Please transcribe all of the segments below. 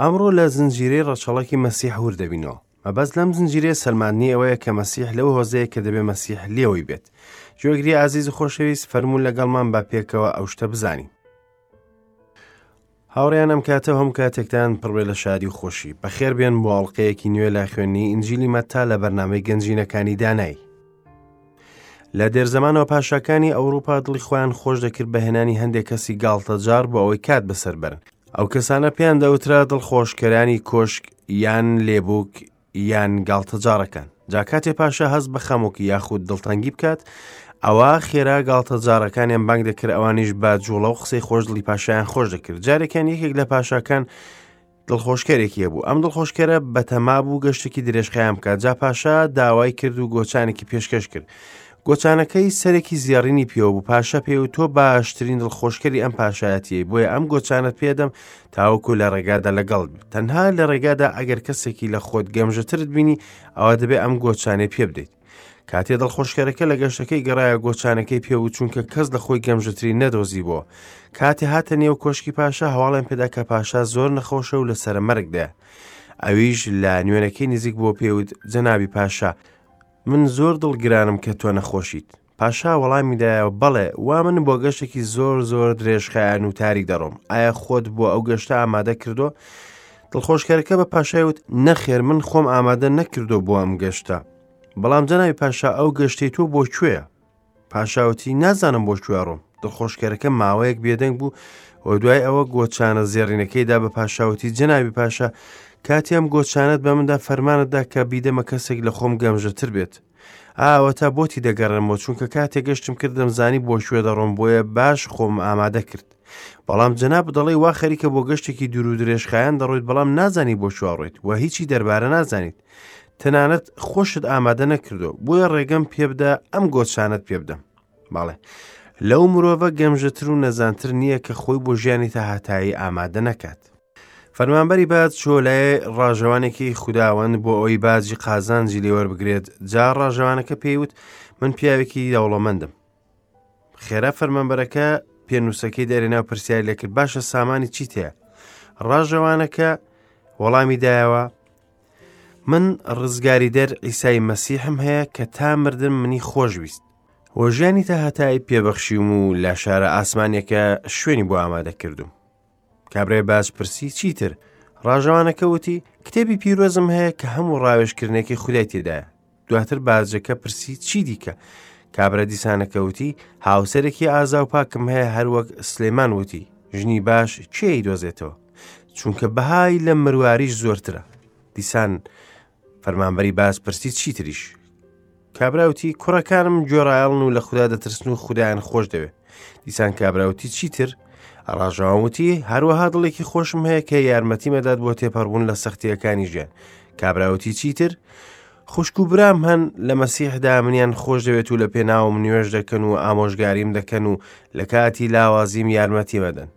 ئەمڕۆ لە زنجیرەی ڕەچەڵەکی مەسیح ور دەبینەوە مەبەست لەم زنجیرەیە سەلماندنی ئەوەیە کە مەسیح لەو هۆزەیە کە دەبێ مەسیح لێەوەی بێت جۆگری ئازیز خۆشەویست فەرموو لەگەڵمان بە پێکەوە ئەو شتە بزانین هاوڕیان ئەم کاتە هەم کاتێکتان پڕێ لە شادی و خۆشی بەخێر بێن بۆ ئەڵلقەیەکی نوێ لە خوێنی ئنجلی مەتا لە بەرنمەی گەنجینەکانی دانایی لە دێرزەمانەوە پاشاکانی ئەوروپا دڵی خۆیان خۆش دەکرد بە هێنانی هەندێک کەسی گاڵتەجار بۆ ئەوەی کات بەسەر برن ئەو کەسانە پێیان دەوترا دڵخۆشکەرانی کۆشک یان لێبووک یان گاڵتەجارەکان جا کاتێ پاشا هەست بە خەمۆک یاخود دڵتەنگی بکات ئەوە خێرا گاڵتە جارەکانیان بانگ دەکرد ئەوانیش بە جوڵە و قسەی خۆشدڵی پاشایان خۆش دەکرد جارێکیان یەکێک لە پاشاکان دڵخۆشکەرێکی هەبوو ئەم دڵخۆشکەرە بەتەما بوو گەشتێکی درێژخیان بکات جا پاشا داوای کرد و گۆچانێکی پێشکەش کرد گۆچانەکەی سەرێکی زیێڕینی پێوە بوو پاشە پێ و تۆ باشترین دڵخۆشکەری ئەم پاشایەتیە بۆیە ئەم گۆچانت پێدەم تاوەکو لە ڕێگادا لەگەڵ تەنها لە ڕێگادا ئەگەر کەسێکی لە خۆت گەمژەترت بینی ئەوە دەبێ ئەم گۆچانێ پێ بدەیت کاتێ دڵخۆشکەرەکە لە گەشتەکەی گەڕایە گۆچانەکەی پێ و چونکە کەس لە خۆی گەمژەتری نەدۆزی بۆ کاتێ هاتە نێو کۆشکی پاشا هەواڵێن پێدا کە پاشا زۆر نەخۆشە و لە سرە مەرگدا ئەویش لە نوێنەکەی نزیک بۆ پێوت جەنابی پاشا من زۆر دڵگرانم کە تۆ نەخۆشیت پاشا وەڵامی دایەوە بەڵێ وا من بۆ گەشتێکی زۆر زۆر درێژخایەن و تاریک دەڕۆم ئایا خۆت بۆ ئەو گەشتە ئامادە کردو دڵخۆشکەرەکە بە پاشایوت نەخێر من خۆم ئامادە نەکردو بۆ ئەم گەشتە بەڵام جەناوی پاشا ئەو گەشتەی تۆ بۆ کوێە پاشاوتی نازانم بۆ کوێ ڕۆم دڵخۆشکەرەکە ماوەیەک بێدەنگ بوو و دوای ئەوە گۆچانە زێڕینەکەیدا بە پاشاوتی جەناوی پاشا کاتیان گۆچانت بە مندا فەرمانتدا کە بیدەمە کەسێک لە خۆم گەمژەتر بێت ئاوەتا بۆتی دەگەڕێمەوە چونکە کاتێک گەشتم کردم زانی بۆ شوێ دەڕۆم بۆیە باش خۆم ئامادە کرد بەڵام جەناب دەڵی وا خەریکە بۆ گەشتێکی دوورو درێژخایەن دەڕۆیت بەڵام نازانی بۆ شوواڕیت و هیچی دەربارە نازانیت تەنانەت خۆشت ئامادە نەکردو بۆیە ڕێگەم پێبدا ئەم گۆچانت پێبدەم باڵێ لەو مرۆڤە گەمژەتر و نەزانتر نییە کە خۆی بۆ ژیانی تاهاتایی ئامادە نەکات فەرمانبەری باج چۆ لای ڕاژەوانێکی خوداوەند بۆ ئەوی باجی قازانجی لێوەربگرێت جا ڕاژەوانەکە پێیوت من پیاوێکی دەوڵەمەندم خێرا فەرمانبەرەکە پێنووسەکەی دەرێنا و پرسیار لەکرد باشە سامانی چی تێ ڕاژەوانەکە وەڵامی دایەوە من ڕزگاری دەر ئیسای مەسیحم هەیە کە تا مردم منی خۆشویست و ژیانی تا هەتای پێبەخشیم و لە شارە ئاسمانەکە شوێنی بۆ ئامادە کردوم کابرای باج پرسی چیتر؟ ڕاژەوانەکە وتی کتێبی پیرۆزم هەیە کە هەموو ڕاوێشکردنێکی خودای تێدایە دواتر باجەکە پرسی چی دیکە کابرا دیسانەکەوتی هاوسەرێکی ئازا و پاکم هەیە هەروەک سلێمان وتی ژنی باش چێی دۆزێتەوە چونکە بەهای لە مروارش زۆرترە دیسان فەرمانبەری باز پرسی چی تریش؟ کابراوتی کوڕەکانم گوێڕایەڵن و لە خوددا دەترسن و خوددایان خۆش دەوێت. دیسان کابراوتی چیتر؟ ڕژاوتی هەروەها دڵێکی خۆشم هەیە کە یارمەتی مەدات بۆ تێپەڕبوون لە سەختیەکانی ژیان. کابراوتی چیتر؟ خوشک و برام هەن لە مەسیحدا منیان خۆش دەوێت و لە پێناوم نوێش دەکەن و ئامۆژگاریم دەکەن و لە کاتی لاوازیم یارمەتی مەدەن.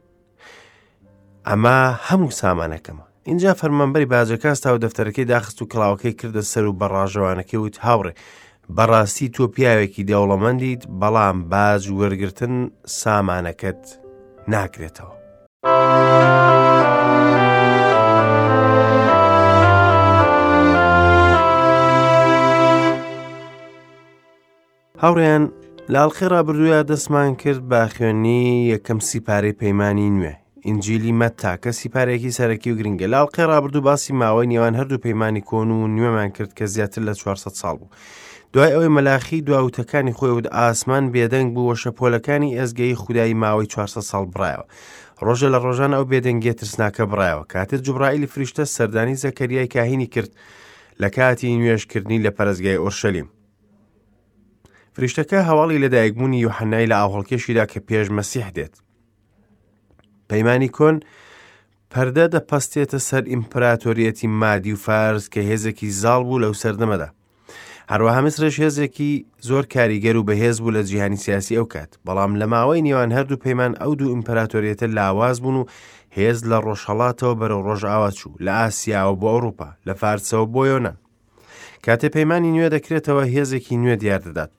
ئەمە هەموو سامانەکەمە اینجا فەرمانبەری باجەکە ستا و دەفتەرەکەی داخست و کڵاوەکەی کردە سەر و بەڕاژەوانەکەی وت هاوڕێ بەڕاستی تۆ پیاوێکی دەوڵەمەندیت بەڵام باج وەرگتن سامانەکەت ناکرێتەوە. هاوڕێیان لە ئەڵلقەی ڕابردووە دەستمان کرد بە خوێنی یەکەم سیپارەی پەیمانانی نوێ ئینجیلی مەتا کە سیپارێکی سەرەکی و گرنگە لە ئەڵلقەی ڕابردوو باسی ماوەی نێوان هەردوو پەیمانانی کۆن و نوێمان کرد کە زیاتر لە 400 ساڵ بوو. دوای ئەوەی مەلاخی دواوتەکانی خۆی ود ئاسمان بێدەنگ بوو وە شەپۆلەکانی ئێزگەی خودایی ماوەی 400 ساڵ بڕایەوە. ڕۆژە لە ڕۆژان ئەو بێدەنگیە ترسناکە بڕایەوە کاتر جوبرائیلی فریشتە سەردانی زەکەریای کاهینی کرد لە کاتی نوێشکردنی لە پەرستگای ئۆرشەلیم. فریشتەکە هەواڵی لەدایکبوونی یوحەنای لە ئاوهڵکێشیدا کە پێش مەسیح دێت پەیمانی کۆن پەردە دەپەستێتە سەر ئیمپراتۆریەتی مادی و فارس کە هێزێکی زاڵ بوو لەو سەردەمەدا هەروەها میسرش هێزێکی زۆر کاریگەر و بەهێز بوو لە جیهانی سیاسی ئەو کات بەڵام لە ماوەی نێوان هەردوو پەیمان ئەو دوو ئیمپراتۆریەتە لاواز بوون و هێز لە ڕۆژهڵاتەوە بەرەو ڕۆژ ئاوا چوو لە ئاسیاوە بۆ ئەوروپا لە فارسەوە بۆ یۆنان کاتێ پەیمانی نوێ دەکرێتەوە هێزێکی نوێ دیار دەدات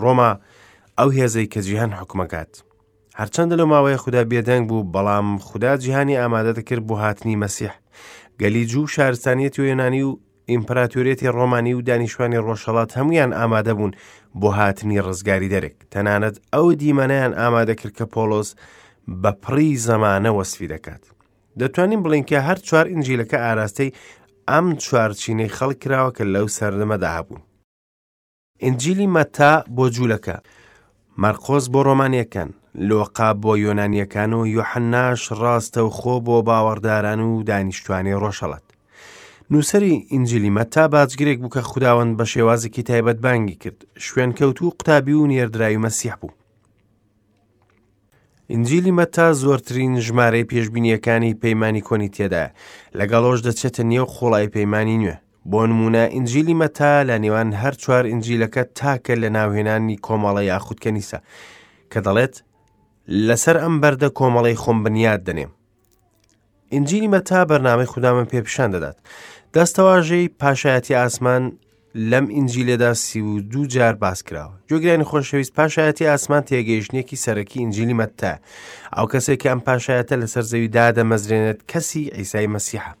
ڕۆما ئەو هێزەی کە جیهان حکومەکات هەرچەندە لە ماوەیە خوددا بێدەنگ بوو بەڵام خوددا جیهانی ئامادە دەکرد بۆ هاتنی مەسیح گەلی جوو شارستانیەتی و یۆنانی و ئیمپراتوریەتی ڕۆمانی و دانیشتوانی ڕۆژهڵات هەمویان ئامادە بوون بۆ هاتنی ڕزگاری دەرێک تەنانەت ئەو دیمەنیان ئامادە کرد کە پۆلۆس بە پڕی زەمانە وەسفی دەکات دەتوانین بڵین کە هەر چوار ئنجیلەکە ئاراستەی ئەم چوارچینەی خەڵک کراوە کە لەو سەردەمەدا هەبوون. ئنجیلی مەتا بۆ جوولەکە، مەرقۆز بۆ ڕۆمانیەکان، لۆقا بۆ یۆنانیەکان و یۆحناش ڕاستەوخۆ بۆ باوەڕداران و دانیشتوانی ڕۆژەڵات. نووسری ئینجلی مەتا باجگرێک بوو کە خوداوەند بە شێوازێکی تایبەت بانگی کرد شوێنکەوتو و قوتابی و نێردراوی مەسیح بوو. ئینجیلی مەتا زۆرترین ژمارەی پێشبینیەکانی پەیمانی کۆنی تێدایە لەگەڵۆش دەچێتە نێو قوڵای پەیمانی نوێ بۆ نمونە ئینجیلی مەتا لە نێوان هەر چوار ئینجیلەکە تاکە لە ناوهێنانی کۆمەڵە یاخود کەنیسە کە دەڵێت لەسەر ئەم بەردە کۆمەڵی خۆم بنیاد دەنێم ئنجیلی مەتا بەرنامەی خودا من پێ پیشان دەدات دەستەواژەی پاشایەتی ئاسمان لەم ئینجیلێدا سی و دوو جار باس کراوە گوێگرانی خۆشەویست پاشایەتی ئاسمان تێگەیشتێکی سەرەکی ئینجیلی مەتتا ئەو کەسێکی ئەم پاشایەتە لەسەر زەوی دادەمەزرێنێت کەسی ئیسای مەسیحە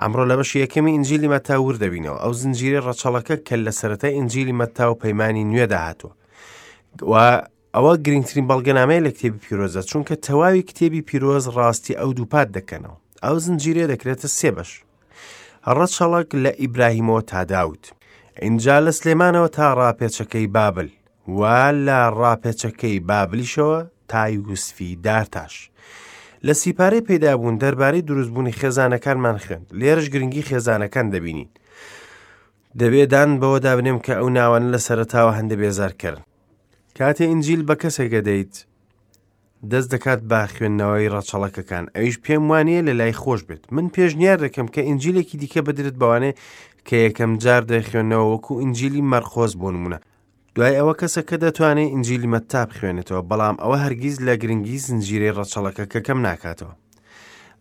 ئەمڕۆ لە بەش یەکەمی ئینجیلی مەتا وردەبینەوە ئەو زنجیرە ڕەچەڵەکە کە لە سەرەتای ئینجیلی مەتا و پەیمانانی نوێدا هاتووە و ئەوە گرنگترین بەڵگەنامەیە لە کتێبی پیرۆزە چونکە تەواوی کتێبی پیرۆز ڕاستی ئەو دووپات دەکەنەوە ئەو زنجیرە دەکرێتە سێ بەش ڕەچەڵک لە ئیبراهیمەوە تا داوت ئینجا لە سلێمانەوە تا ڕاپێچەکەی بابل و لە ڕاپێچەکەی بابلیشەوە تا یوسفی دارتاش لە سیپارەی پەیدابوون دەربارەی دروستبوونی خێزانەکانمان خوێند لێرش گرنگی خێزانەکان دەبینین دەبێدان بەوە دابنێم کە ئەو ناوانە لە سەرتاوە هەندە بێزارکردن کاتێ ئینجیل بە کەسێک دەدەیت دەست دەکات بە خوێندنەوەی ڕەچەڵەکەکان ئەویش پێم وانەیە لە لای خۆش بێت من پێشنیار دەکەم کە ئینجیلێکی دیکە بدرێت بەوانێ کە یەکەم جار دەخوێندنەوە وەکو ئینجیلی مەرخۆز بۆ نمونە دوای ئەوە کەسەکە دەتوانێت ئینجیلی مەتاب خوێنێتەوە بەڵام ئەوە هەرگیز لە گرنگی زنجیرەی ڕەچەڵەکە کە کەم ناکاتەوە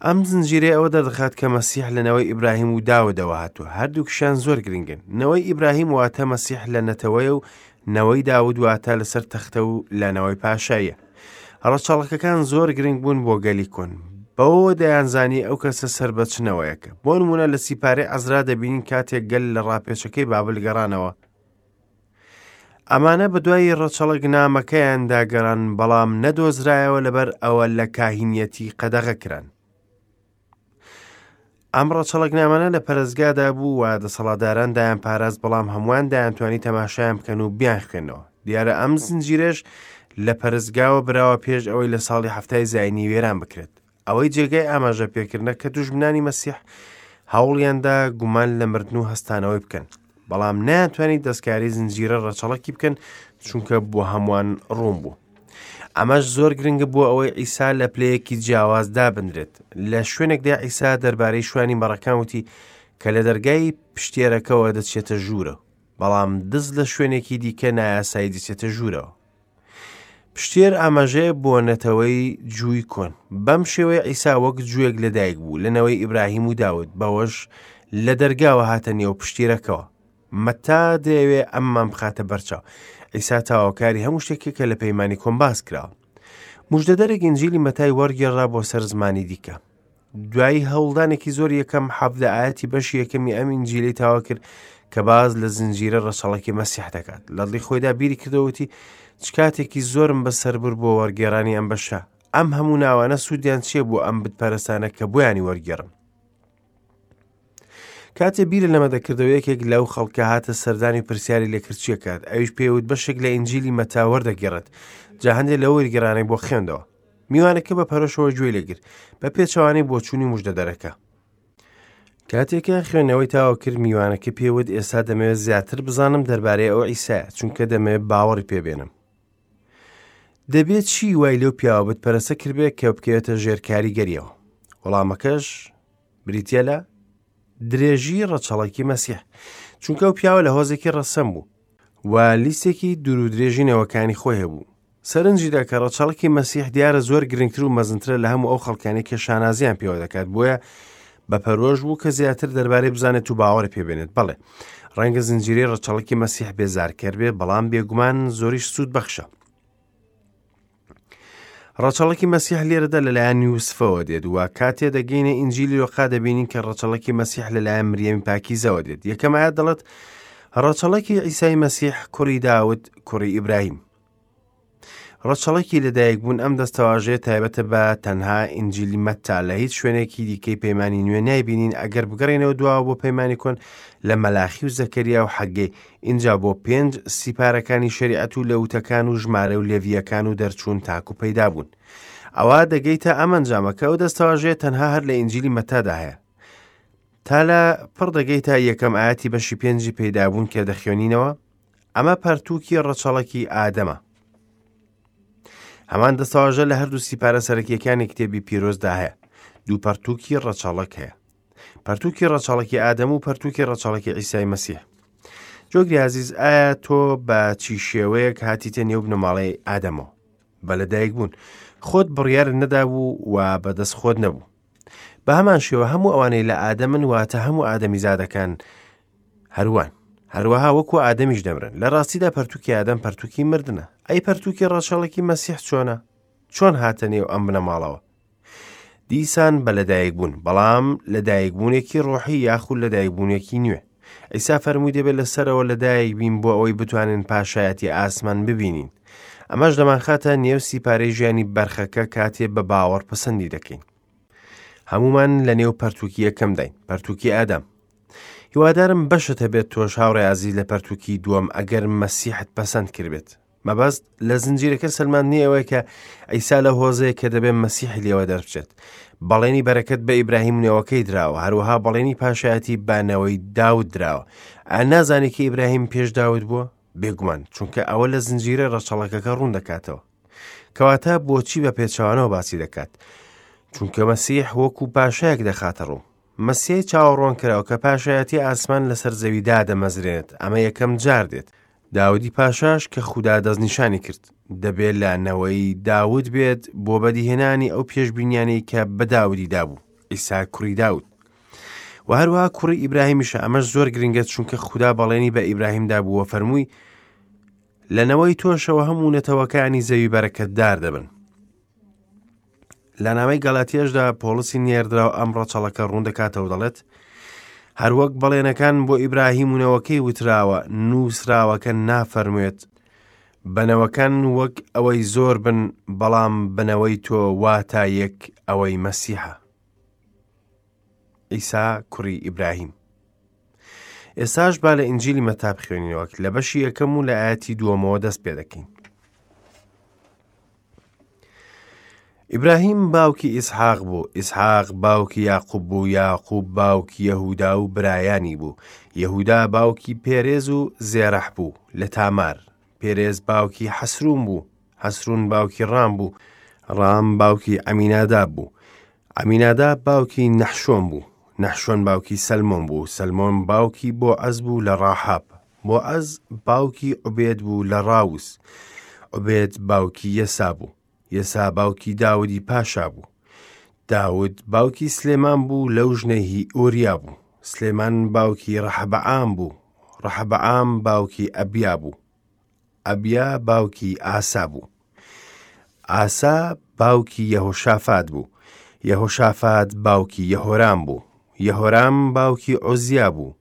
ئەم زنجیرەی ئەوە دەردەخات کە مەسیح لە نەوەی ئیبراهیم و داودەوە هاتووە هەردووکشان زۆر گرنگن نەوەی ئیبراهیم واتە مەسیح لە نەتەوەیە و نەوەی داود واتە لەسەر تەختە و لە نەوەی پاشایە ڕەچەڵەکەکان زۆر گرنگ بوون بۆ گەلی کۆن بەوەوە دەیانزانی ئەو کەسە سەر بە چنەوەیەکە بۆ نمونە لە سیپارەی ئەزرا دەبینین کاتێک گەل لە ڕاپێچەکەی بابل گەڕانەوە ئەمانە بە دوای ڕەچەڵەک نامەکەیاندا گەڕان بەڵام نەدۆزرایەوە لەبەر ئەوە لە کاهینەتی قەدەغە کران. ئەم ڕەچەڵک نامانە لە پەرستگادا بوو و دەسەڵاتداران دایان پاراست بەڵام هەمووان دایانتوانی تەماشایان بکەن و بیان خوێنەوە دیارە ئەم زنجیرەش لە پەرستگاوە براوە پێش ئەوەی لە ساڵی هەفتای زینی وێران بکرێت ئەوەی جێگای ئاماژە پێکردنە کە دوژمنانی مەسیح هەوڵیاندا گومان لە مردن و هەستانەوەی بکەن بەڵام ناتوانانی دەستکاری زنجیرە ڕەچەڵکی بکەن چونکە بۆ هەمووان ڕوون بوو ئەمەش زۆر گرنگە بۆ ئەوەی ئیسا لە پلەیەکی جیاوازدا بنرێت لە شوێنێکدا ئیسا دەربارەی شوانی مەڕەکان وتی کە لە دەرگای پشتێرەکەەوە دەچێتە ژوورە بەڵام دز لە شوێنێکی دیکە نایاسایی دەچێتە ژوورەوە پشتێر ئاماژەیە بۆ نەتەوەی جووی کۆن بەم شێوەی عیسا وەک جوێک لەدایک بوو لە نەوەی ئیبراهیم و داود بەوەش لە دەرگاوە هاتە نێو پشتیرەکەەوە مەتا دەیەوێ ئەممان بخاتە بەرچاو ئیسا تاواکاری هەموو شتێکی کە لە پەیمانانی کۆمباس کراوە مژدەدەرێک ئنجلی مەتای وەرگێڕا بۆ سەر زمانی دیکە دوایی هەوڵدانێکی زۆر یەکەم حەفدە ئاەتی بەش یەکەمی ئەم ئینجیلی تاوا کرد کە باز لە زنجیرە ڕەچەڵکی مەسیح دەکات لە دڵی خۆیدا بیری کردەوەتی چ کاتێکی زۆرم بەسەربر بۆ وەرگێرانی ئەم بەشە ئەم هەموو ناوانە سوودیان چییە بۆ ئەم بتپەرستانە کە بۆیانی وەرگێڕم کاتێ بیرە لەمە دەکردەوە یەکێک لەو خەڵکە هاتە سەردانی پرسیاری لەکرچیەکات ئەویش پێوت بەشێک لە ئینجیلی مەتاوەەر دەگەڕێت جا هەندێک لە وەرگێرانەی بۆ خوێندەوە میوانەکە بە پەرۆشەوە گوێی لێگر بە پێچەوانەی بۆچوونی مژدەدەرەکە. کاتێکیان خوێندنەوەی تاوە کرد میوانەکە پێوت ئێستا دەمەوێت زیاتر بزانم دەربارەی ئەو ئیسایە چونکە دەمەوێت باوەڕی پێبێنم. دەبێت چی وای لەو پیاوە بت پەرسە کردبێت کە بکەوێتە ژێر کاریگەریەوە. وەڵامەکەش بریتە لە درێژی ڕەچەڵکی مەسیح چونکە ئەو پیاوە لە هۆزێکی ڕەسەن بوو و لیستێکی دوورودرێژی نەوەکانی خۆی هەبوو سەرنجیدا کە ڕەچەڵکی مەسیح دیارە زۆر گرنگتر و مەزنترە لە هەموو ئەو خەڵکانی کە شانازیان پێوە دەکات بۆیە بە پەرۆش بوو کە زیاتر دەربارەی بزانێت و باوەڕ پێبێنێت بڵێ ڕەنگە زنجیرەی ڕەچەڵکی مەسیح بێزارکەر بێ بەڵام بێگومان زۆریش سوود بەخشە ڕەچەڵکی مەسیح لێرەدا لەلایەن یوسفەوە دێت و کاتێ دەگەینە ئینجیلی لۆقا دەبینین کە ڕەچەڵکی مەسیح لەلایەن مریەمی پاکیزەوە دێت یەکەمایە دەڵێت ڕەچەڵکی ئیسای مەسیح کوڕی داوت کوڕی ئیبراهیم ڕەچەڵکی لەدایک بوون ئەم دەستەواژەیە تایبەتە بە تەنها ئینجیلی مەتا لە هیچ شوێنێکی دیکەی پەیمانانی نوێ نایبینین ئەگەر بگەڕێنەوە دواوە بۆ پەیمانانی کۆن لە مەلاخی و زەکەریا و حەگەی ئینجا بۆ پێنج سیپارەکانی شریعەت و لەوتەکان و ژمارە و لێڤیەکان و دەرچوون تاکو پەیدا بوون ئەوە دەگەیتە ئەمەنجامەکە و دەستەواژێ تەنها هەر لە ئینجیلی مەتادا هەیە تا لە پڕ دەگەیتە یەکەم ئاەتی بەشی پێنجی پەیدابوون کە دەخوێنینەوە ئەمە پەرتووکی ڕەچەڵکی ئادەمە هەمان دەستەواژە لە هەردوو سیپارە سەرەکیەکانی کتێبی پیرۆزدا هەیە دوو پەرتووکی ڕەچەڵک هەیە پەرتووکی ڕەچەڵەکی ئادەم و پەرتووکی ڕەچەڵەکی ئیسای مەسیح جۆگری عزیز ئایا تۆ بە چی شێوەیەک هاتیتە نێو بنەماڵەی ئادەمەوە بە لەدایک بوون خۆت بڕیار نەدا بوو و بەدەست خۆت نەبوو بە هەمان شێوە هەموو ئەوانەی لە ئادەمن واتە هەموو ئادەمی زادەکان هەروان هەروەها وەکو ئادەمیش دەمرن لە ڕاستیدا پەرتووکی ئادەم پەرتووکی مردە ئەی پەرتووکی ڕەچەڵکی مەسیح چۆنە چۆن هاتە نێو ئەم بنەماڵەوە دیسان بە لەدایک بوون بەڵام لەدایک بوونێکی ڕۆحی یاخود لەدایک بوونێکی نوێ ئەیسا فەرمووی دەبێت لەسەرەوە لەدایک بین بۆ ئەوەی بتوانین پاشایەتی ئاسمان ببینین ئەمەش دەمانخاتە نێو سیپارەی ژیانی بەرخەکە کاتێ بە باوەڕ پسندی دەکەین هەمومان لە نێو پەرتوکی یەکەم داین پەرتوکی ئادەم هیوادارم بەشت هەبێت تۆش هاوڕێ ئازیز لە پەرتوکی دووەم ئەگەر مەسیحت پەسەند کردێت مەبەست لە زنجیرەکە سەلماندنی ئەوەیە کە ئەیسا لە هۆزەیە کە دەبێت مەسیحی لێوە دەرچێت بەڵێنی بەرەکەت بە ئیبراهیم نێوەکەی دراوە هەروەها بەڵێنی پاشایەتی بانەوەی داود دراوە ئا نازانانی کە ئیبراهیم پێش داود بووە بێگومان چونکە ئەوە لە زنجیرە ڕەچەڵەکەەکە ڕوون دەکاتەوە کەواتە بۆچی بە پێچوانەوە باسی دەکات چونکە مەسیح وەکو پاشایەک دەخاتە ڕوو مەسیای چاوەڕوانکراو کە پاشایەتی ئاسمان لەسەر زەوی دادەمەزرێنێت، ئەمە یەکەم جار دێت. داودی پاشاش کە خودا دەستنیشانی کرد، دەبێت لە نەوەی داود بێت بۆ بەدیهێنانی ئەو پێشبینیانەی کە بە داودی دابوو، ئیسا کوڕی داود. و هەروەها کوڕی ئیبراهیمیشە ئەمەش زۆر گرنگە چونکە خودا بەڵێنی بە ئیبراهیمدا بووە فەرمووی لەنەوەی تۆشەوە هەموو نەتەوەکانی زەوی بەرەکەتدار دەبن. لە نامەی گەڵاتیەشدا پۆڵسی نێردراو ئەم ڕەچەڵەکە ڕوون دەکاتەوە دەڵێت هەروەک بەڵێنەکان بۆ ئیبراهیمونەوەکەی وتراوە نووسراوەکە نافەرموێت بەنەوەکان وەک ئەوەی زۆر بن بەڵام بنەوەی تۆ واتا یەک ئەوەی مەسیحە ئیسا کوڕی ئیبراهیم ئێساش با لە ئنجلی مەتاب خوێنینەوەک لە بەشی یەکەم و لە ئاەتی دووەمەوە دەست پێ دەکەین ئیبراهیم باوکی ئیسحاق بوو ئیسحاق باوکی یاقوب بوو یاقوب باوکی یەهودا و برایانی بوو یەهودا باوکی پێرێز و زێرەح بوو لە تامار پێرێز باوکی حەسروون بوو حەسروون باوکی ڕام بوو ڕام باوکی ئەمینادا بوو ئەمینادا باوکی نەحشۆن بوو نەحشۆن باوکی سلمۆن بوو سلمۆن باوکی بۆ ئەز بوو لە ڕاحاب موعەز باوکی عوبێد بوو لە ڕاووس، عوبێد باوکی یەسا بوو، یەسا باوکی داودی پاشا بوو، داود باوکی سلێمان بوو لەو ژنەی ئوریا بوو، سلێمان باوکی ڕەحەبەعام بوو، ڕەحەبەعام باوکی ئەبیا بوو، ئەبیا باوکی ئاسا بوو، ئاسا باوکی یەهۆشافات بوو، یەهۆشافات باوکی یەهۆرام بوو، یەهۆرام باوکی عوزیا بوو،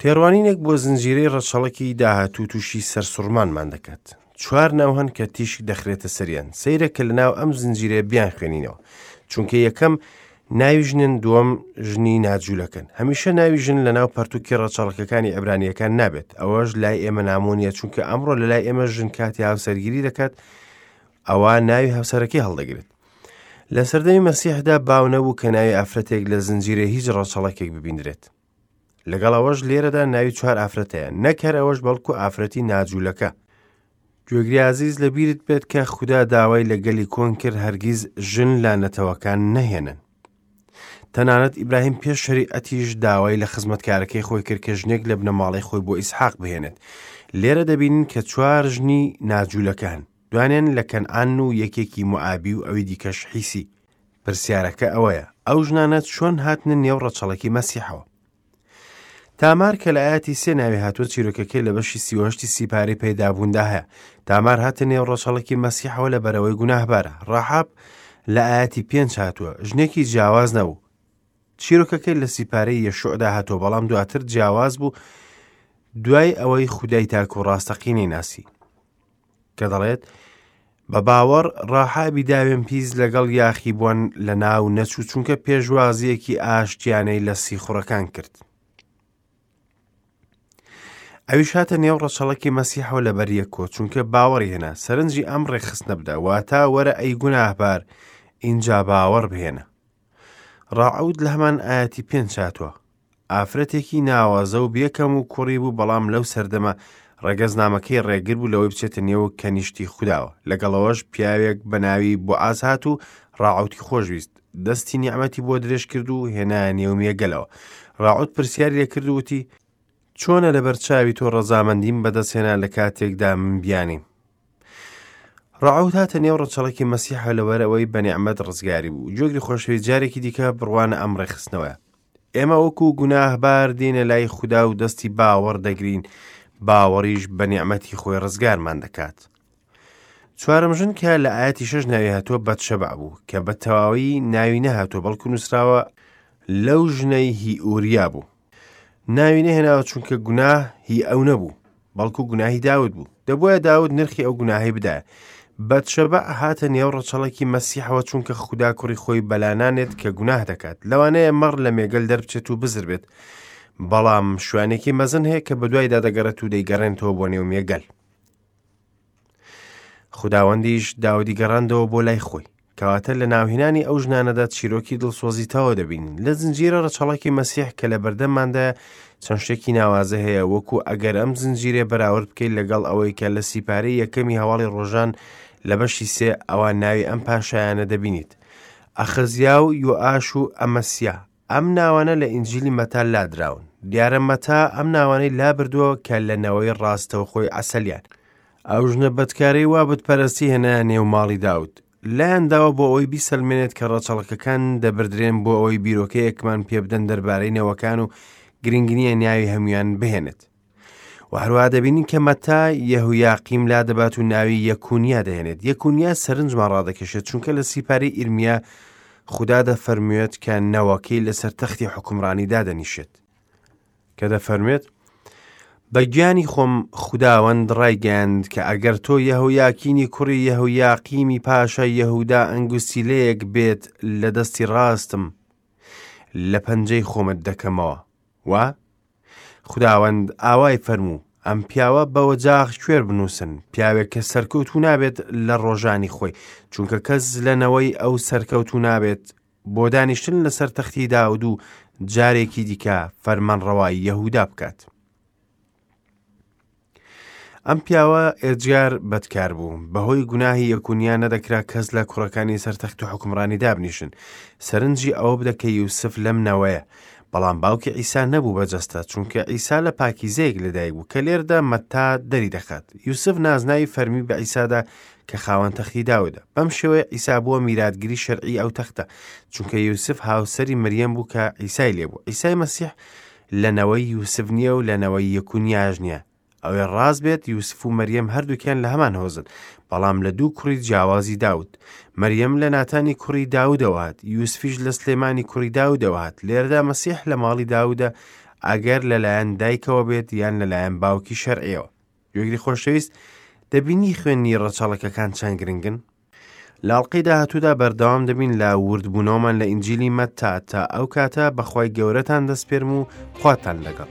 تێڕوانینێک بۆ زنجیرەی ڕەچەڵکی داهاتوو تووشی سەرسوڕمانمان دەکات چوار ناو هەن کە تیشک دەخرێتە سەریان سەیرە کە لە ناو ئەم زنجیرە بیان خوێنینەوە چونکە یەکەم ناوی ژنن دووەم ژنی ناجوولەکەن هەمیشە ناوی ژن لە ناو پەرتوکی ڕەچەڵکەکانی عبرانیەکان نابێت ئەوەش لای ئێمە نامۆنیە چونکە ئەمڕۆ لە لای ئێمە ژن کاتی هاوسەرگیری دەکات ئەوە ناوی هاوسەرەکەی هەڵدەگرێت لە سەردەمی مەسیحدا باو نەبوو کە ناوی ئافرەتێک لە زنجیرە هیچ ڕەچەڵەکێک ببیندرێت لەگەڵ ئەوەش لێرەدا ناوی چوار ئافرەتەیە نەکەر ئەوەش بەڵکو ئافرەتی ناجوولەکە گوێگری عزیز لە بیرت بێت کە خوددا داوای لە گەلی کۆن کرد هەرگیز ژن لا نەتەوەکان نەهێنن تەنانەت ئیبراهیم پێش شەریعەتیش داوای لە خزمەتکارەکەی خۆی کرد کە ژنێک لە بنەماڵی خۆی بۆ ئیسحاق بهێنێت لێرە دەبینین کە چوار ژنی ناجوولەکان دوانیان لە کەنعان و یەکێکی موعابی و ئەوی دیکەش حیسی پرسیارەکە ئەوەیە ئەو ژنانە چۆن هاتنە نێو ڕەچەڵەکی مەسیحەوە تامار کە لە ئاەتی سێ ناوی هاتووە چیرۆکەکەی لە بەشی سیهشتی سیپاری پەیدابووندا هەیە تامار هاتە نێو ڕەچەڵکی مەسیحەوە لە بەرەوەی گوناهبارە ڕاحاب لە ئاەتی پێنج هاتووە ژنێکی جیاواز نەبوو چیرۆکەکەی لە سیپارەی یەشۆدا هاتووە بەڵام دواتر جیاواز بوو دوای ئەوەی خودای تاک و ڕاستەقینەی ناسی کە دەڵێت بە باوەڕ ڕاحابی داوێن پیس لەگەڵ یاخی بوون لە ناو نەچوو چونکە پێشوازیەکی ئاشتیانەی لە سیخوڕەکان کرد. ئەویش هاتە نێو ڕەچەڵکی مەسیحەوە لە بەریە کۆ چونکە باوەڕی هێنا سەرنجی ئەم ڕێخستنە بدە واتە وەرە ئەی گوناهبار ئینجا باوەڕ بهێنە. ڕاعود لە هەمان ئاەتی پێنج هاتووە ئافرەتێکی ناوازە و بێکەم و کوڕی بوو بەڵام لەو سەردەمە ڕەگەز نامەکەی ڕێگر بوو لەوەی بچێتە نێو کەنیشتی خودداوە لەگەڵەوەش پیاوێک بە ناوی بۆ ئاز هات و ڕاعوتی خۆشویست دەستی نیعممەتی بۆ درێژ کرد و هێنا نێومیە گەلەوە ڕاعوت پرسیاری لێ کرد وتی چۆنە لە بەرچاوی تۆ ڕەزامەندیم بەدەستێنا لە کاتێکدا من بیانیم ڕعود هاتە نێو ڕچەڵکی مەسیحە لەوەر ئەوەی بەنیعممەد ڕزگاری بوو جۆگری خۆشەوی جارێکی دیکە بڕوانە ئەم ڕێخستنەوە ئێمە وەکو گوناهبار دێنە لای خوددا و دەستی باوەڕ دەگرین باوەڕیش بە نیعممەتی خۆی ڕزگارمان دەکات. چوارم ژن کە لە ئاەتی شش ناوی هاتووە بەت شەبع بوو کە بە تەواوی ناوی نەهاتوە بەڵکو نووسراوە لەو ژنەی هی ئوریا بوو ناوی نەهێناوە چونکە گوناه هی ئەو نەبوو بەڵکو گوناهی داود بوو دەبواە داود نرخی ئەو گوناهی بدایە بەتشەبە هاتە نێو ڕەچەڵێکی مەسیحەوە چونکە خوددا کوڕی خۆی بەلانانێت کە گوناه دەکات لەوانەیە مەڕ لە مێگەل دەربچێت و بزر بێت بەڵام شوێنێکی مەزن هەیە کە بەدوایدا دەگەڕێت و دەیگەڕێنەوە بۆ نێو مێگەل خوداوەندیش داودی گەڕاندەوە بۆ لای خۆی کەواتە لە ناوهێنانی ئەو ژنانەدا چیرۆکی دڵسۆزی تاوە دەبین لە زنجیرە ڕەچەڵکی مەسیح کە لە بەردەماندا چەند شتێکی ناوازە هەیە وەکو ئەگەر ئەم زنجیرێ بەراورد بکەیت لەگەڵ ئەوەی کە لە سیپارەی یەکەمی هەواڵی ڕۆژان لە بەشی سێ ئەوان ناوی ئەم پاشایانە دەبینیت ئەخەزیا و یۆئاش و ئەمەسیا ئەم ناوانە لە ئینجیلی مەتا لادراون. دیارە مەتا ئەم ناوانەی لابردووە کە لە نەوەی ڕاستەوخۆی عەسەلیان. ئەو ژنە بەدکارەی وا بتپەرەستی هێنایە نێو ماڵی داود. لایان داوە بۆ ئەوەی بیسەلمێنێت کە ڕەچەڵەکەکان دەبردرێن بۆ ئەوەی بیرۆکەیەکمان پێبدەن دەربارەی نەوەکان و گرنگنییە ناوی هەموویان بهێنێت. و هەروە دەبینین کە مەتا یەهویاقیم لا دەبات و ناوی یەکونیا دەێنێت یەکونیا سەرنجمان ڕادەکەشێت چونکە لە سیپاری ئیرمیا خوددا دەفەرموێت کە نەوەکەی لەسەر تەختی حکمڕانی دادەنیشێت کە دەفەرمێت بە گیانی خۆم خودداوەند ڕایگەاند کە ئەگەر تۆ یەهویاکینی کوڕی یەهویاقیمی پاشای یەهودا ئەنگوستیلەیەک بێت لە دەستی ڕاستم لە پەنجەی خۆمت دەکەمەوە وا؟ خداوەند ئاوای فەرموو ئەم پیاوە بە وەجاغ کوێر بنووسن پیاوێک کە سەرکەوت و نابێت لە ڕۆژانی خۆی چونکە کەس لە نەوەی ئەو سەرکەوت و نابێت بۆ دانیشتن لەسەر تەختی داود و جارێکی دیکە فەرمان ڕەوای یەهودا بکات. ئەم پیاوە ئێجگار بەدکار بوو بەهۆی گوناهی یەکونیا نەدەکرا کەس لە کوڕەکانی سەر تەخت و حکمڕانی دابنیشن سەرنجی ئەوە بدە کە یوسف لەم نەوەیە بەڵام باوکی ئیسا نەبوو بە جەستە چونکە ئیسا لە پاکیزەیەک لەدایک بوو کە لێردا مەتا دەری دەخات یوسف نازناوی فەرمی بە ئیسادا کە خاوەن تەختی داودا بەم شێوەیە ئیسا بووە میراتگری شەرعی ئەو تەختە چونکە یوسف هاوسری مریەم بوو کە ئیسای لێبوو ئیسای مەسیح لە نەوەی یوسف نیە و لە نەوەی یەکونیاش نیە ئەوێ ڕاست بێت یوسف و مەریەم هەردووکیان لە هەمان هۆزن بەڵام لە دوو کوڕی جیاوازی داود مەریەم لە ناتانی کوڕی داودەوەات یوسفیش لە سلێمانی کوڕی داودەوەات لێردا مەسیح لە ماڵی داودە ئەگەر لەلایەن دایکەوە بێت یان لەلایەن باوکی شەرعیەوە گوێگری خۆشەویست دەبینی خوێنی ڕەچەڵەکەکان چەند گرنگن لە ئەڵقەی داهاتوودا بەردەوام دەبین لە وردبوونەوەمان لە ئینجیلی مەتا تا ئەو کاتە بەخوای گەورەتان دەسپێرم و خواتان لەگەڵ.